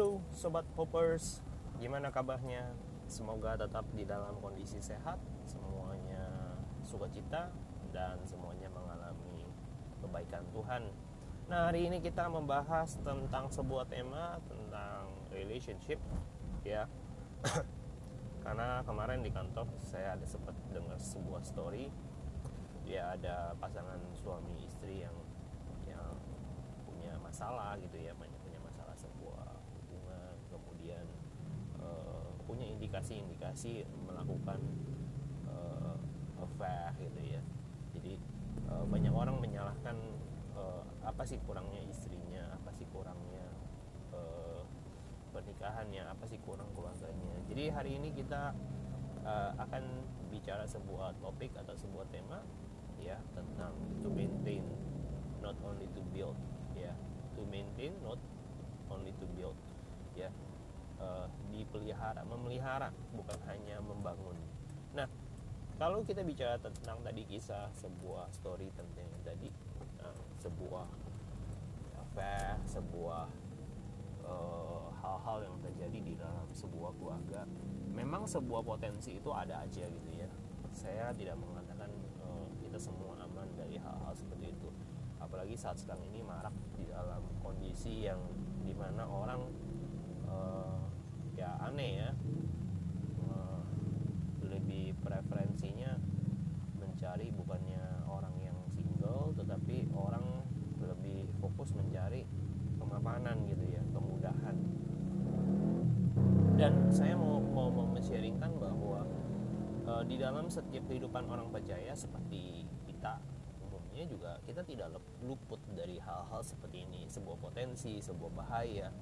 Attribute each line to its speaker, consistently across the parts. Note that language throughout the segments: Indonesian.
Speaker 1: Halo Sobat Poppers, gimana kabarnya? Semoga tetap di dalam kondisi sehat, semuanya sukacita dan semuanya mengalami kebaikan Tuhan. Nah hari ini kita membahas tentang sebuah tema tentang relationship ya. Karena kemarin di kantor saya ada sempat dengar sebuah story ya ada pasangan suami istri yang yang punya masalah gitu ya banyak punya masalah sebuah hubungan kemudian uh, punya indikasi-indikasi melakukan uh, affair gitu ya. Jadi uh, banyak orang menyalahkan uh, apa sih kurangnya istrinya apa sih kurangnya uh, pernikahannya apa sih kurang keluarganya. Jadi hari ini kita uh, akan bicara sebuah topik atau sebuah tema ya tentang to maintain not only to build ya. To maintain not only to build ya uh, dipelihara memelihara bukan hanya membangun. Nah kalau kita bicara tentang tadi kisah sebuah story tentang tadi uh, sebuah affair sebuah eh, hal-hal uh, yang terjadi di dalam sebuah keluarga memang sebuah potensi itu ada aja gitu ya. Saya tidak mengatakan uh, kita semua aman dari hal-hal seperti itu. Apalagi saat sekarang ini marak di dalam kondisi yang di mana orang uh, ya aneh ya. Uh, lebih preferensinya mencari bukannya orang yang single tetapi orang lebih fokus mencari kemapanan gitu ya kemudahan. Dan saya mau mau, mau sharingkan bahwa uh, di dalam setiap kehidupan orang percaya seperti kita umumnya juga kita tidak luput dari hal-hal seperti ini. Sebuah potensi sebuah bahaya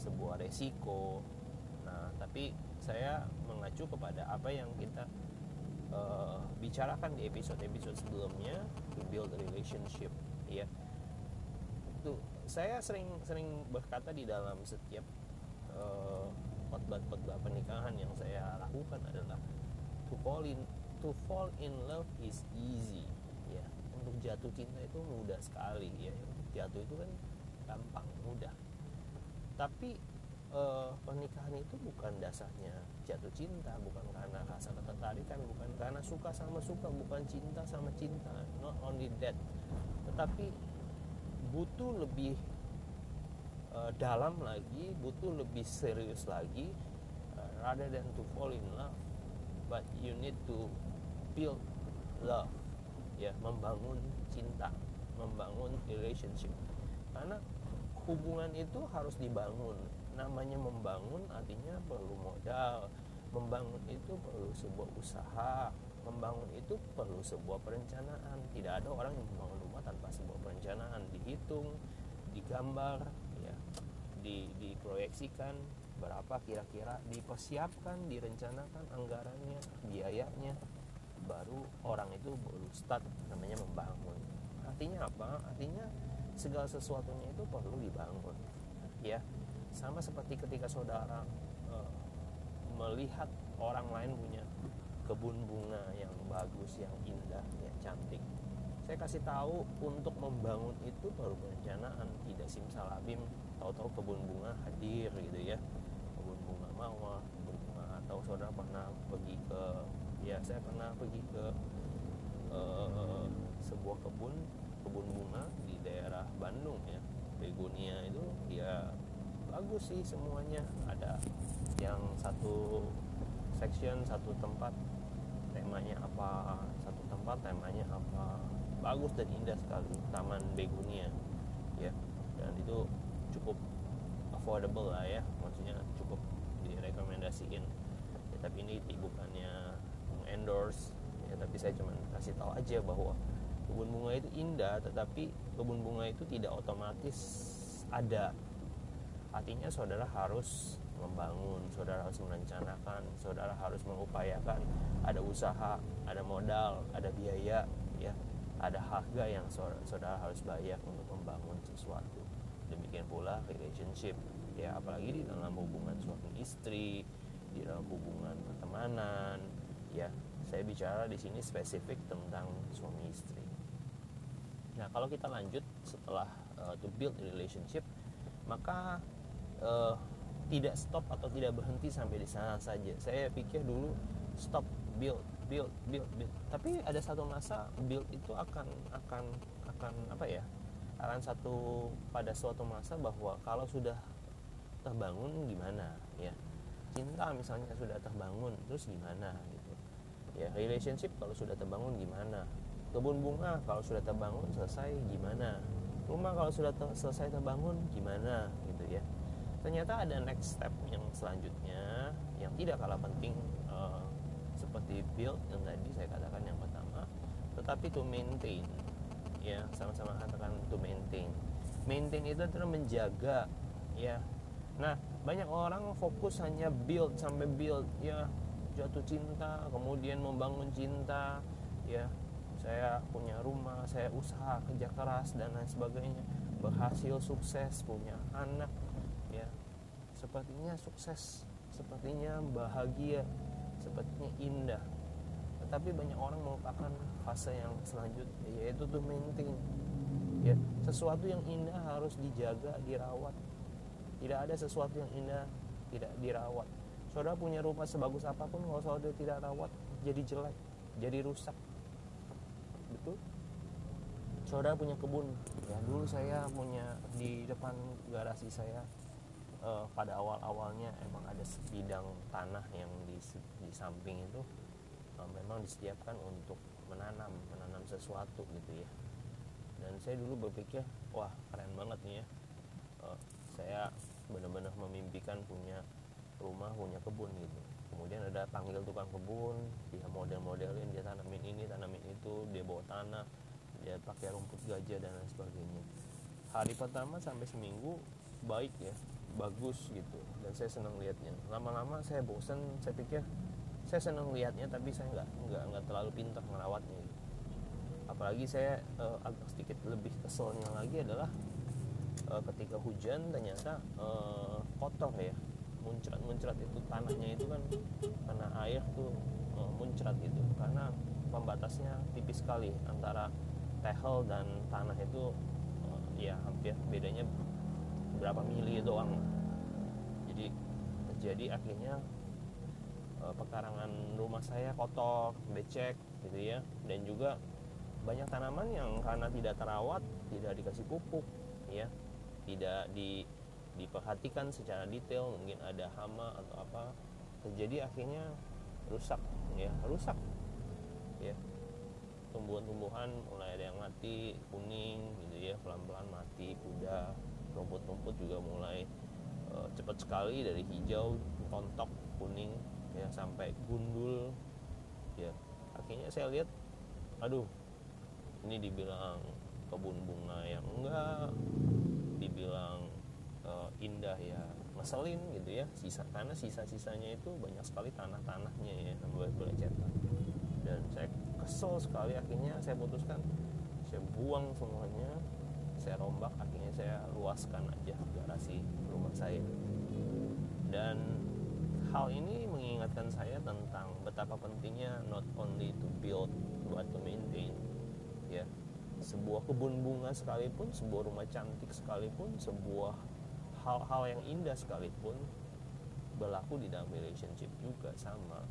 Speaker 1: sebuah resiko tapi saya mengacu kepada apa yang kita uh, bicarakan di episode-episode sebelumnya to build relationship ya. Itu saya sering sering berkata di dalam setiap uh, khotbah-khotbah pernikahan yang saya lakukan adalah to fall in to fall in love is easy ya. Untuk jatuh cinta itu mudah sekali ya. Jatuh itu kan gampang mudah. Tapi uh, pernikahan itu bukan dasarnya jatuh cinta bukan karena rasa ketertarikan bukan karena suka sama suka bukan cinta sama cinta not only that. Tetapi butuh lebih uh, dalam lagi butuh lebih serius lagi uh, rather than to fall in love but you need to build love ya membangun cinta membangun relationship. Karena hubungan itu harus dibangun namanya membangun artinya perlu modal. Membangun itu perlu sebuah usaha. Membangun itu perlu sebuah perencanaan. Tidak ada orang yang membangun rumah tanpa sebuah perencanaan. Dihitung digambar ya di, diproyeksikan berapa kira-kira dipersiapkan direncanakan anggarannya biayanya baru orang itu baru start namanya membangun. Artinya apa? Artinya segala sesuatunya itu perlu dibangun ya sama seperti ketika saudara uh, melihat orang lain punya kebun bunga yang bagus yang indah yang cantik. Saya kasih tahu untuk membangun itu baru perencanaan. Tidak simsalabim tahu-tahu kebun bunga hadir gitu ya. Bunga mawar bunga atau saudara pernah pergi ke ya saya pernah pergi ke uh, sebuah kebun kebun bunga di daerah Bandung ya. Begonia itu ya bagus sih semuanya. Ada yang satu section satu tempat temanya apa satu tempat temanya apa. Bagus dan indah sekali taman begonia. Ya dan itu cukup affordable lah ya. Maksudnya cukup direkomendasiin. Ya, tapi ini bukannya endorse. Ya tapi saya cuma kasih tahu aja bahwa kebun bunga itu indah tetapi kebun bunga itu tidak otomatis ada artinya saudara harus membangun saudara harus merencanakan saudara harus mengupayakan. Ada usaha ada modal ada biaya ya. Ada harga yang saudara harus bayar untuk membangun sesuatu. Demikian pula relationship ya. Apalagi di dalam hubungan suami istri di dalam hubungan pertemanan ya. Saya bicara di sini spesifik tentang suami istri. Nah kalau kita lanjut setelah uh, to build relationship maka uh, tidak stop atau tidak berhenti sampai di sana saja. Saya pikir dulu stop build build build build. Tapi ada satu masa build itu akan akan akan apa ya? Akan satu pada suatu masa bahwa kalau sudah terbangun gimana ya? Cinta misalnya sudah terbangun terus gimana gitu? Ya relationship kalau sudah terbangun gimana? Kebun bunga kalau sudah terbangun selesai gimana? Rumah kalau sudah ter selesai terbangun gimana gitu ya ternyata ada next step yang selanjutnya yang tidak kalah penting uh, seperti build yang tadi saya katakan yang pertama tetapi to maintain. Ya sama-sama katakan to maintain. Maintain itu adalah menjaga ya. Nah banyak orang fokus hanya build sampai build ya. Jatuh cinta kemudian membangun cinta ya. Saya punya rumah saya usaha kerja keras dan lain sebagainya. Berhasil sukses punya anak sepertinya sukses sepertinya bahagia sepertinya indah. Tetapi banyak orang melupakan fase yang selanjutnya yaitu to maintain ya. Sesuatu yang indah harus dijaga dirawat. Tidak ada sesuatu yang indah tidak dirawat. Saudara punya rumah sebagus apa pun kalau saudara tidak rawat jadi jelek jadi rusak. Betul? Saudara punya kebun ya. Dulu saya punya di depan garasi saya uh, pada awal-awalnya emang ada sebidang tanah yang di, di samping itu uh, memang disediakan untuk menanam menanam sesuatu gitu ya. Dan saya dulu berpikir wah keren banget nih ya. Uh, saya benar-benar memimpikan punya rumah punya kebun gitu. Kemudian ada panggil tukang kebun dia model-modelin dia tanamin ini tanamin itu dia bawa tanah dia pakai rumput gajah dan lain sebagainya. Hari pertama sampai seminggu baik ya bagus gitu. Dan saya senang lihatnya lama-lama saya bosan saya pikir saya senang lihatnya tapi saya nggak nggak nggak terlalu pintar merawatnya gitu. apalagi saya uh, agak sedikit lebih keselnya lagi adalah uh, ketika hujan ternyata uh, kotor ya. Muncrat-muncrat itu tanahnya itu kan karena air tuh uh, muncrat gitu. Karena pembatasnya tipis sekali antara tehel dan tanah itu uh, ya hampir bedanya berapa mili doang terjadi akhirnya uh, pekarangan rumah saya kotor becek gitu ya. Dan juga banyak tanaman yang karena tidak terawat tidak dikasih pupuk ya. Tidak di diperhatikan secara detail mungkin ada hama atau apa. Terjadi akhirnya rusak ya rusak ya. Tumbuhan-tumbuhan mulai ada yang mati kuning gitu ya pelan-pelan mati kuda rumput-rumput juga mulai uh, cepat sekali dari hijau kontok kuning ya sampai gundul. Ya akhirnya saya lihat aduh ini dibilang kebun bunga yang enggak dibilang uh, indah ya ngeselin gitu ya. Sisa karena sisa-sisanya itu banyak sekali tanah-tanahnya ya boleh boleh cetak. Dan saya kesel sekali akhirnya saya putuskan saya buang semuanya saya rombak akhirnya saya luaskan aja garasi rumah saya dan hal ini mengingatkan saya tentang betapa pentingnya not only to build but to maintain ya sebuah kebun bunga sekalipun sebuah rumah cantik sekalipun sebuah hal-hal yang indah sekalipun berlaku di dalam relationship juga sama.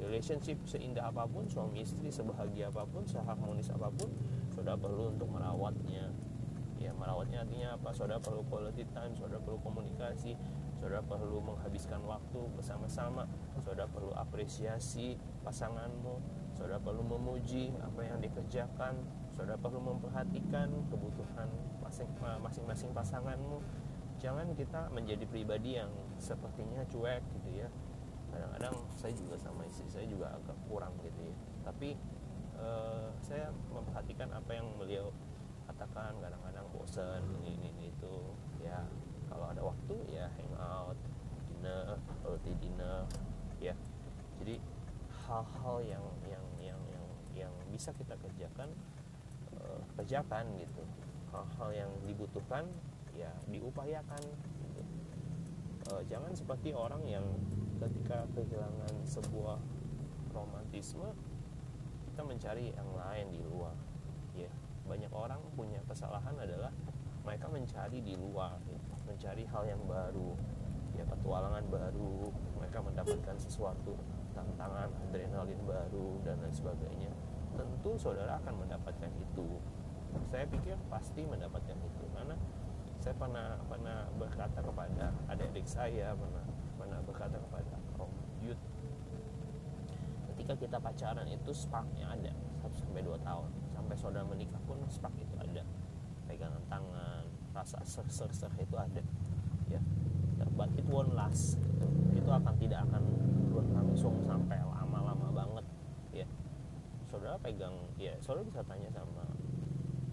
Speaker 1: Relationship seindah apa pun suami istri sebahagia apa pun seharmonis apa pun sudah perlu untuk merawatnya. Ya merawatnya artinya apa? Saudara perlu quality time saudara perlu komunikasi saudara perlu menghabiskan waktu bersama-sama saudara perlu apresiasi pasanganmu saudara perlu memuji apa yang dikerjakan saudara perlu memperhatikan kebutuhan masing-masing pasanganmu. Jangan kita menjadi pribadi yang sepertinya cuek gitu ya kadang-kadang saya juga sama istri saya juga agak kurang gitu ya. Tapi uh, saya memperhatikan apa yang beliau katakan kadang-kadang bosan ini, ini ini itu. Ya kalau ada waktu ya hang out dinner roti dinner ya. Jadi hal-hal yang yang yang yang yang bisa kita kerjakan uh, kerjakan gitu. Hal-hal yang dibutuhkan ya diupayakan gitu. e, jangan seperti orang yang ketika kehilangan sebuah romantisme kita mencari yang lain di luar. Ya banyak orang punya kesalahan adalah mereka mencari di luar mencari hal yang baru ya petualangan baru mereka mendapatkan sesuatu tantangan adrenalin baru dan lain sebagainya. Tentu saudara akan mendapatkan itu. Saya pikir pasti mendapatkan itu karena saya pernah pernah berkata kepada adik-adik saya pernah pernah berkata kepada ketika kita pacaran itu sparknya ada 1 sampai 2 tahun. Sampai saudara menikah pun spark itu ada. Pegangan tangan rasa ser-ser itu ada ya. But it won't last gitu. itu akan tidak akan berlangsung sampai lama-lama banget ya. Saudara pegang ya saudara bisa tanya sama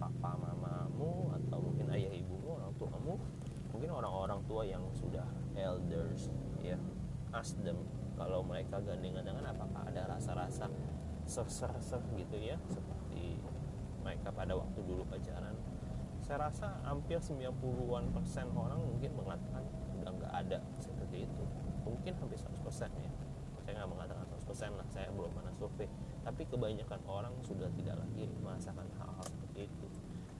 Speaker 1: papa mamamu atau mungkin ayah ibumu orang tuamu. Mungkin orang-orang tua yang sudah elders ya. Ask them kalau mereka gandengan dengan apakah ada rasa-rasa ser-ser gitu ya? Seperti mereka pada waktu dulu pacaran. Saya rasa hampir 90-an persen orang mungkin mengatakan udah nggak ada seperti itu. Mungkin hampir 100 persen ya. Saya nggak mengatakan 100 persen lah saya belum pernah survei. Tapi kebanyakan orang sudah tidak lagi merasakan hal-hal seperti itu.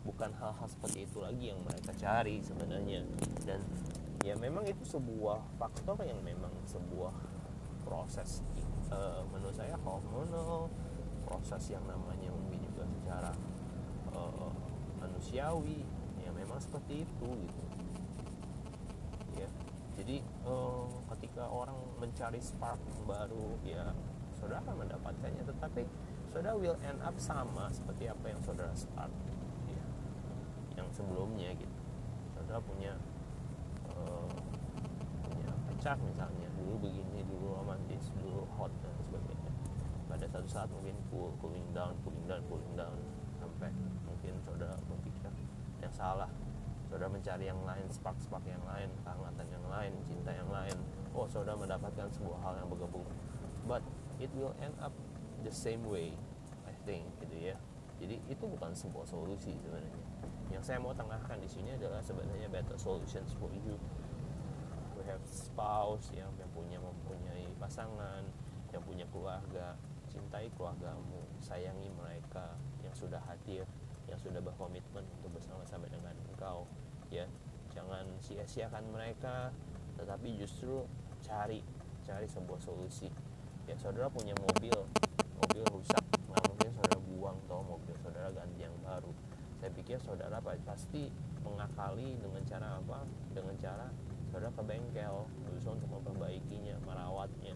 Speaker 1: Bukan hal-hal seperti itu lagi yang mereka cari sebenarnya. Dan ya memang itu sebuah faktor yang memang sebuah proses uh, menurut saya hormonal proses yang namanya mungkin juga secara uh, manusiawi ya memang seperti itu gitu. Ya jadi uh, ketika orang mencari spark baru ya saudara mendapatkannya tetapi saudara will end up sama seperti apa yang saudara spark ya yang sebelumnya gitu. Saudara punya uh, punya pacar misalnya dulu begini dulu hot dan sebagainya. Pada satu saat mungkin cool cooling down cooling down cooling down. Sampai mungkin saudara berpikir yang salah saudara mencari yang lain spark-spark yang lain kehangatan yang lain cinta yang lain. Oh saudara mendapatkan sebuah hal yang bergabung. But it will end up the same way I think gitu ya. Jadi itu bukan sebuah solusi sebenarnya. Yang saya mau tengahkan di sini adalah sebenarnya better solutions for you have spouse yang, yang punya mempunyai pasangan yang punya keluarga. Cintai keluargamu sayangi mereka yang sudah hadir yang sudah berkomitmen untuk bersama-sama dengan engkau ya. Jangan sia-siakan mereka tetapi justru cari cari sebuah solusi. Ya saudara punya mobil mobil rusak nggak mungkin saudara buang atau mobil saudara ganti yang baru. Saya pikir saudara pasti mengakali dengan cara apa? Dengan cara saudara ke bengkel berusaha untuk memperbaikinya merawatnya.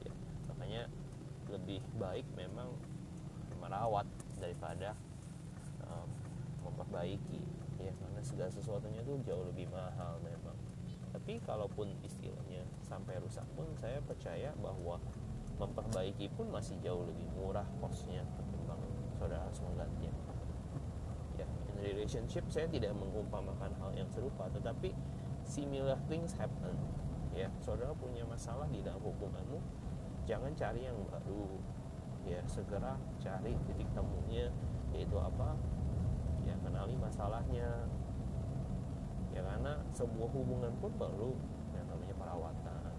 Speaker 1: Ya, makanya lebih baik memang merawat daripada um, memperbaiki. Ya karena segala sesuatunya tuh jauh lebih mahal memang. Tapi kalaupun istilahnya sampai rusak pun saya percaya bahwa memperbaiki pun masih jauh lebih murah kosnya ketimbang saudara harus menggantinya ya in relationship saya tidak mengumpamakan hal yang serupa tetapi similar things happen. Ya saudara punya masalah di dalam hubunganmu jangan cari yang baru. Ya segera cari titik temunya yaitu apa? Ya kenali masalahnya. Ya karena sebuah hubungan pun perlu yang namanya perawatan.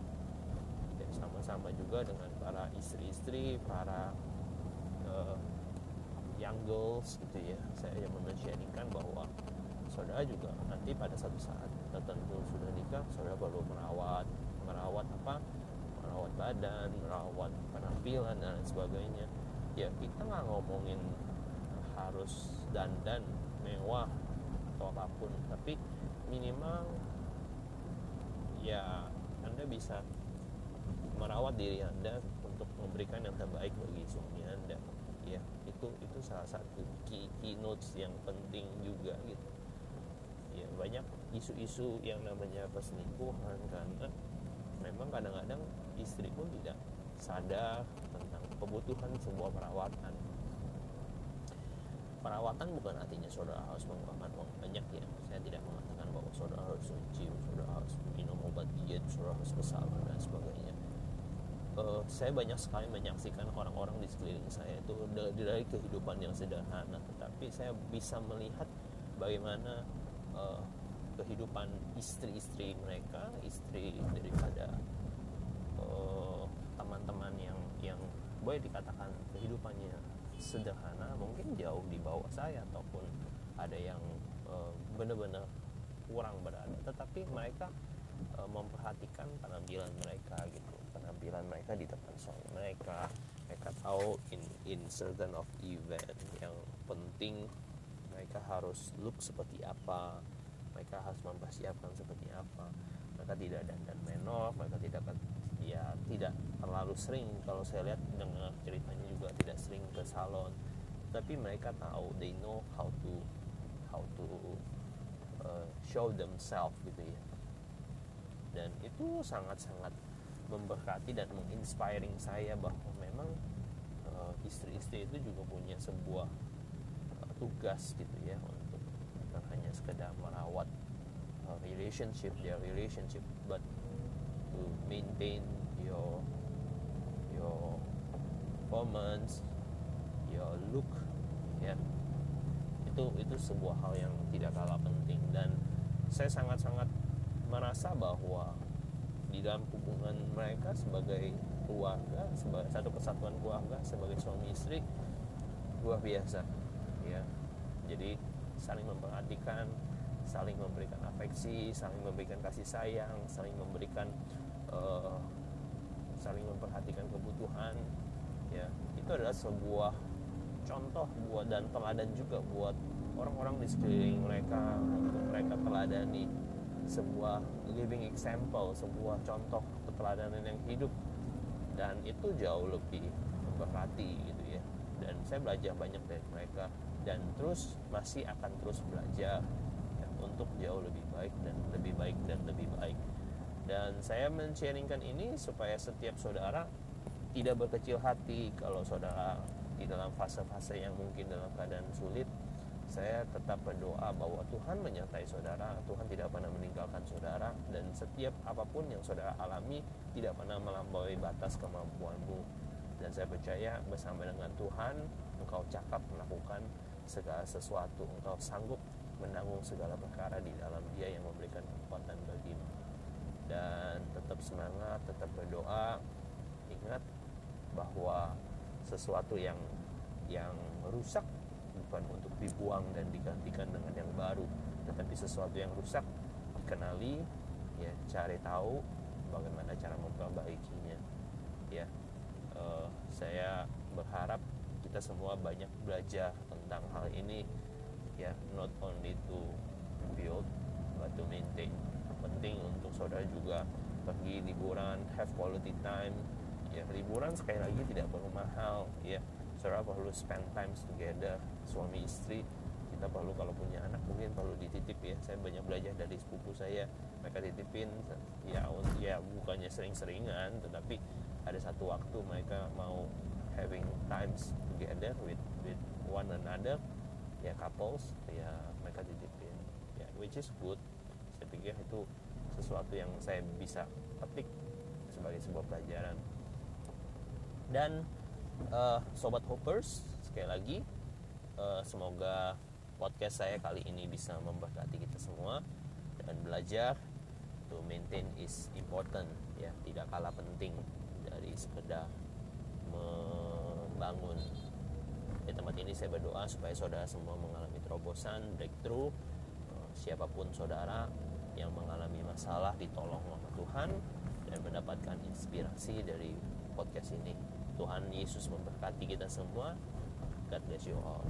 Speaker 1: Ya sama-sama juga dengan para istri-istri para uh, young girls gitu ya. Saya yang mensyarikan bahwa saudara juga nanti pada satu saat tertentu sudah nikah saudara perlu merawat merawat apa? Merawat badan merawat penampilan dan sebagainya. Ya kita nggak ngomongin harus dandan mewah atau apa pun tapi minimal ya anda bisa merawat diri anda untuk memberikan yang terbaik bagi suami anda. Ya itu itu salah satu key, key notes yang penting juga gitu ya banyak isu-isu yang namanya perselingkuhan karena memang kadang-kadang istri pun tidak sadar tentang kebutuhan sebuah perawatan. Perawatan bukan artinya saudara harus mengeluarkan uang banyak ya. Saya tidak mengatakan bahwa saudara harus suci saudara harus minum obat diet saudara harus bersabar dan sebagainya. Uh, saya banyak sekali menyaksikan orang-orang di sekeliling saya itu dari kehidupan yang sederhana tetapi saya bisa melihat bagaimana uh, kehidupan istri-istri mereka istri daripada teman-teman uh, yang yang boleh dikatakan kehidupannya sederhana mungkin jauh di bawah saya ataupun ada yang uh, benar-benar kurang berada. Tetapi mereka uh, memperhatikan penampilan mereka gitu. Penampilan mereka di depan suami mereka. Mereka tahu in in certain of event yang penting mereka harus look seperti apa mereka harus mempersiapkan seperti apa. Mereka tidak dandan menor mereka tidak ya tidak terlalu sering. Kalau saya lihat dengar ceritanya juga tidak sering ke salon. Tapi mereka tahu they know how to how to uh, show themselves gitu ya. Dan itu sangat-sangat memberkati dan menginspiring saya bahwa memang uh, istri-istri itu juga punya sebuah tugas gitu ya untuk bukan hanya sekedar merawat uh, relationship their relationship but to maintain your your performance your look ya. Itu itu sebuah hal yang tidak kalah penting. Dan saya sangat-sangat merasa bahwa di dalam hubungan mereka sebagai keluarga sebagai satu kesatuan keluarga sebagai suami istri luar biasa jadi saling memperhatikan saling memberikan afeksi saling memberikan kasih sayang saling memberikan uh, saling memperhatikan kebutuhan ya itu adalah sebuah contoh buat dan teladan juga buat orang-orang di sekeliling mereka untuk mereka teladani sebuah living example, sebuah contoh keteladanan yang hidup dan itu jauh lebih memberkati gitu ya. Dan saya belajar banyak dari mereka dan terus masih akan terus belajar ya, untuk jauh lebih baik dan lebih baik dan lebih baik. Dan saya men-sharingkan ini supaya setiap saudara tidak berkecil hati kalau saudara di dalam fase-fase yang mungkin dalam keadaan sulit saya tetap berdoa bahwa Tuhan menyertai saudara, Tuhan tidak pernah meninggalkan saudara, dan setiap apa pun yang saudara alami tidak pernah melampaui batas kemampuanmu. Dan saya percaya bersama dengan Tuhan, engkau cakap melakukan segala sesuatu, engkau sanggup menanggung segala perkara di dalam Dia yang memberikan kekuatan bagimu. Dan tetap semangat, tetap berdoa, ingat bahwa sesuatu yang yang rusak bukan untuk dibuang dan digantikan dengan yang baru. Tetapi sesuatu yang rusak dikenali ya cari tahu bagaimana cara memperbaikinya saya berharap kita semua banyak belajar tentang hal ini. Ya not only to build but to maintain. Penting untuk saudara juga pergi liburan have quality time. Ya liburan sekali lagi tidak perlu mahal. Ya saudara perlu spend time together suami istri. Kita perlu kalau punya anak mungkin perlu dititip ya. Saya banyak belajar dari sepupu saya. Mereka titipin ya ya bukannya sering-seringan tetapi ada satu waktu mereka mau having times together with with one another ya couples ya mereka titipin. Ya which is good. Saya pikir itu sesuatu yang saya bisa petik sebagai sebuah pelajaran. Dan uh, sobat hoppers sekali lagi uh, semoga podcast saya kali ini bisa memberkati kita semua dan belajar to maintain is important ya tidak kalah penting sekedar membangun di tempat ini saya berdoa supaya saudara semua mengalami terobosan breakthrough uh, siapa pun saudara yang mengalami masalah ditolong oleh Tuhan dan mendapatkan inspirasi dari podcast ini Tuhan Yesus memberkati kita semua. God bless you all.